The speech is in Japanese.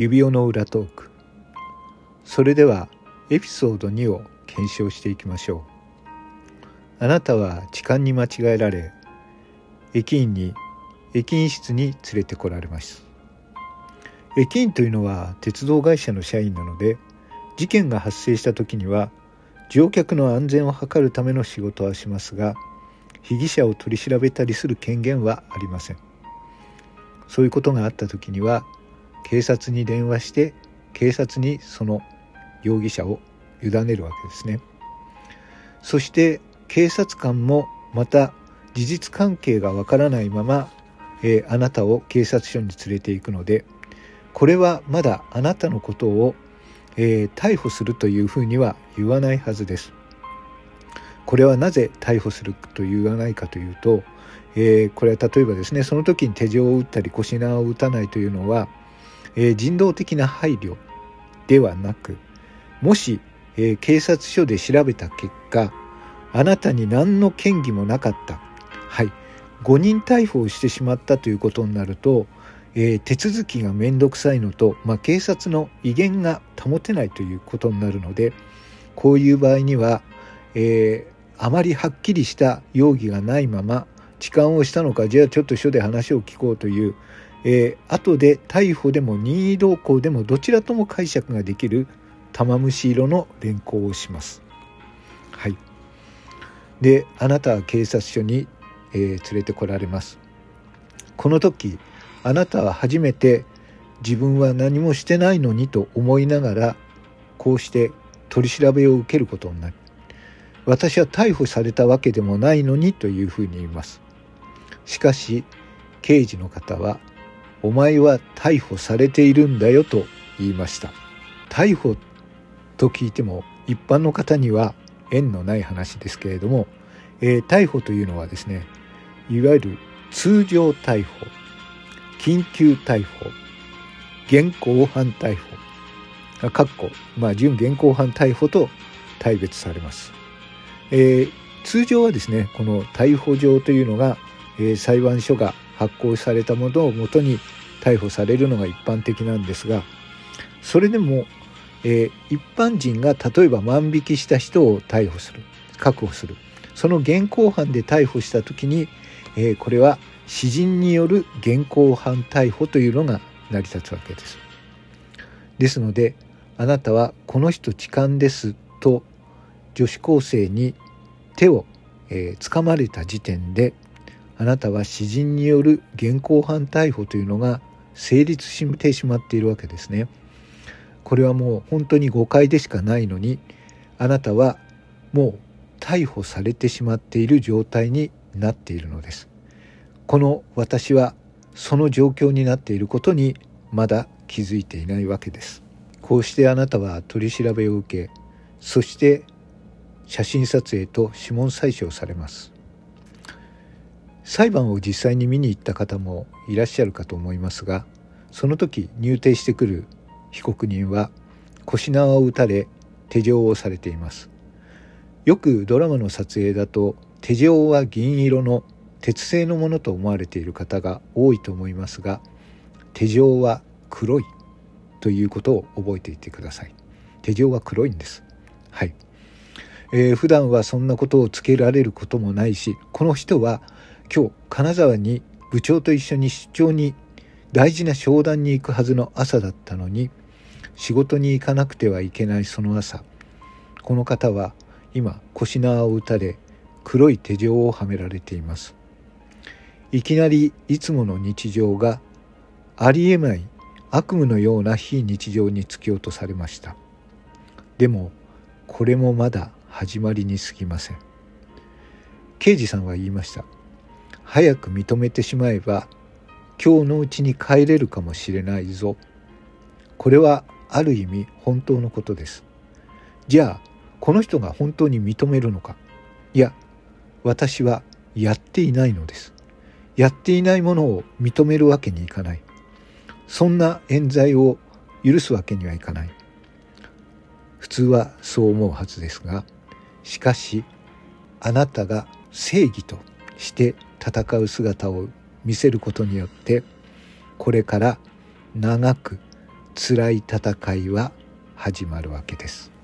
指輪の裏トーク。それではエピソード2を検証していきましょう。あなたは痴漢に間違えられ駅員に駅員室に連れてこられます。駅員というのは鉄道会社の社員なので事件が発生した時には乗客の安全を図るための仕事はしますが被疑者を取り調べたりする権限はありません。そういうことがあった時には警察に電話して警察にその容疑者を委ねるわけですね。そして警察官もまた事実関係がわからないまま、えー、あなたを警察署に連れて行くのでこれはまだあなたのことを、えー、逮捕するというふうには言わないはずです。これはなぜ逮捕すると言わないかというと、えー、これは例えばですねその時に手錠を打ったり腰縄を打たないというのはえー、人道的な配慮ではなくもし、えー、警察署で調べた結果あなたに何の嫌疑もなかった。はい。誤認逮捕をしてしまったということになると、えー、手続きが面倒くさいのと、まあ、警察の威厳が保てないということになるのでこういう場合には、えー、あまりはっきりした容疑がないまま痴漢をしたのかじゃあちょっと署で話を聞こうというえー、後で逮捕でも任意同行でもどちらとも解釈ができる玉虫色の連行をします。はい。で、あなたは警察署に、えー、連れてこられます。この時、あなたは初めて自分は何もしてないのにと思いながら、こうして取り調べを受けることになる。私は逮捕されたわけでもないのにというふうに言います。しかし、刑事の方はお前は逮捕されているんだよと言いました。逮捕と聞いても一般の方には縁のない話ですけれども、えー、逮捕というのはですねいわゆる通常逮捕緊急逮捕現行犯逮捕かっこ、まあ、準現行犯逮捕と大別されます、えー、通常はですねこの逮捕状というのが、えー、裁判所が発行されたものをもとに逮捕されるのが一般的なんですがそれでも、えー、一般人が例えば万引きした人を逮捕する確保するその現行犯で逮捕した時に、えー、これは私人による現行犯逮捕というのが成り立つわけです。ですのであなたはこの人痴漢ですと女子高生に手を、えー、掴まれた時点であなたは詩人による現行犯逮捕というのが成立してしまっているわけですね。これはもう本当に誤解でしかないのにあなたはもう逮捕されてしまっている状態になっているのです。この私はその状況になっていることにまだ気づいていないわけです。こうしてあなたは取り調べを受けそして写真撮影と指紋採取をされます。裁判を実際に見に行った方もいらっしゃるかと思いますがその時入廷してくる被告人は腰縄を打たれ手錠をされています。よくドラマの撮影だと手錠は銀色の鉄製のものと思われている方が多いと思いますが手錠は黒いということを覚えていてください。手錠は黒いんです。はい、えー、普段はそんなことをつけられることもないしこの人は今日金沢に部長と一緒に出張に大事な商談に行くはずの朝だったのに仕事に行かなくてはいけないその朝。この方は今腰縄を打たれ黒い手錠をはめられています。いきなりいつもの日常がありえない悪夢のような非日常に突き落とされました。でもこれもまだ始まりに過ぎません刑事さんは言いました早く認めてしまえば今日のうちに帰れるかもしれないぞ。これはある意味本当のことです。じゃあこの人が本当に認めるのかいや私はやっていないのです。やっていないものを認めるわけにいかない。そんな冤罪を許すわけにはいかない。普通はそう思うはずですがしかしあなたが正義として戦う姿を見せることによってこれから長く辛い戦いは始まるわけです。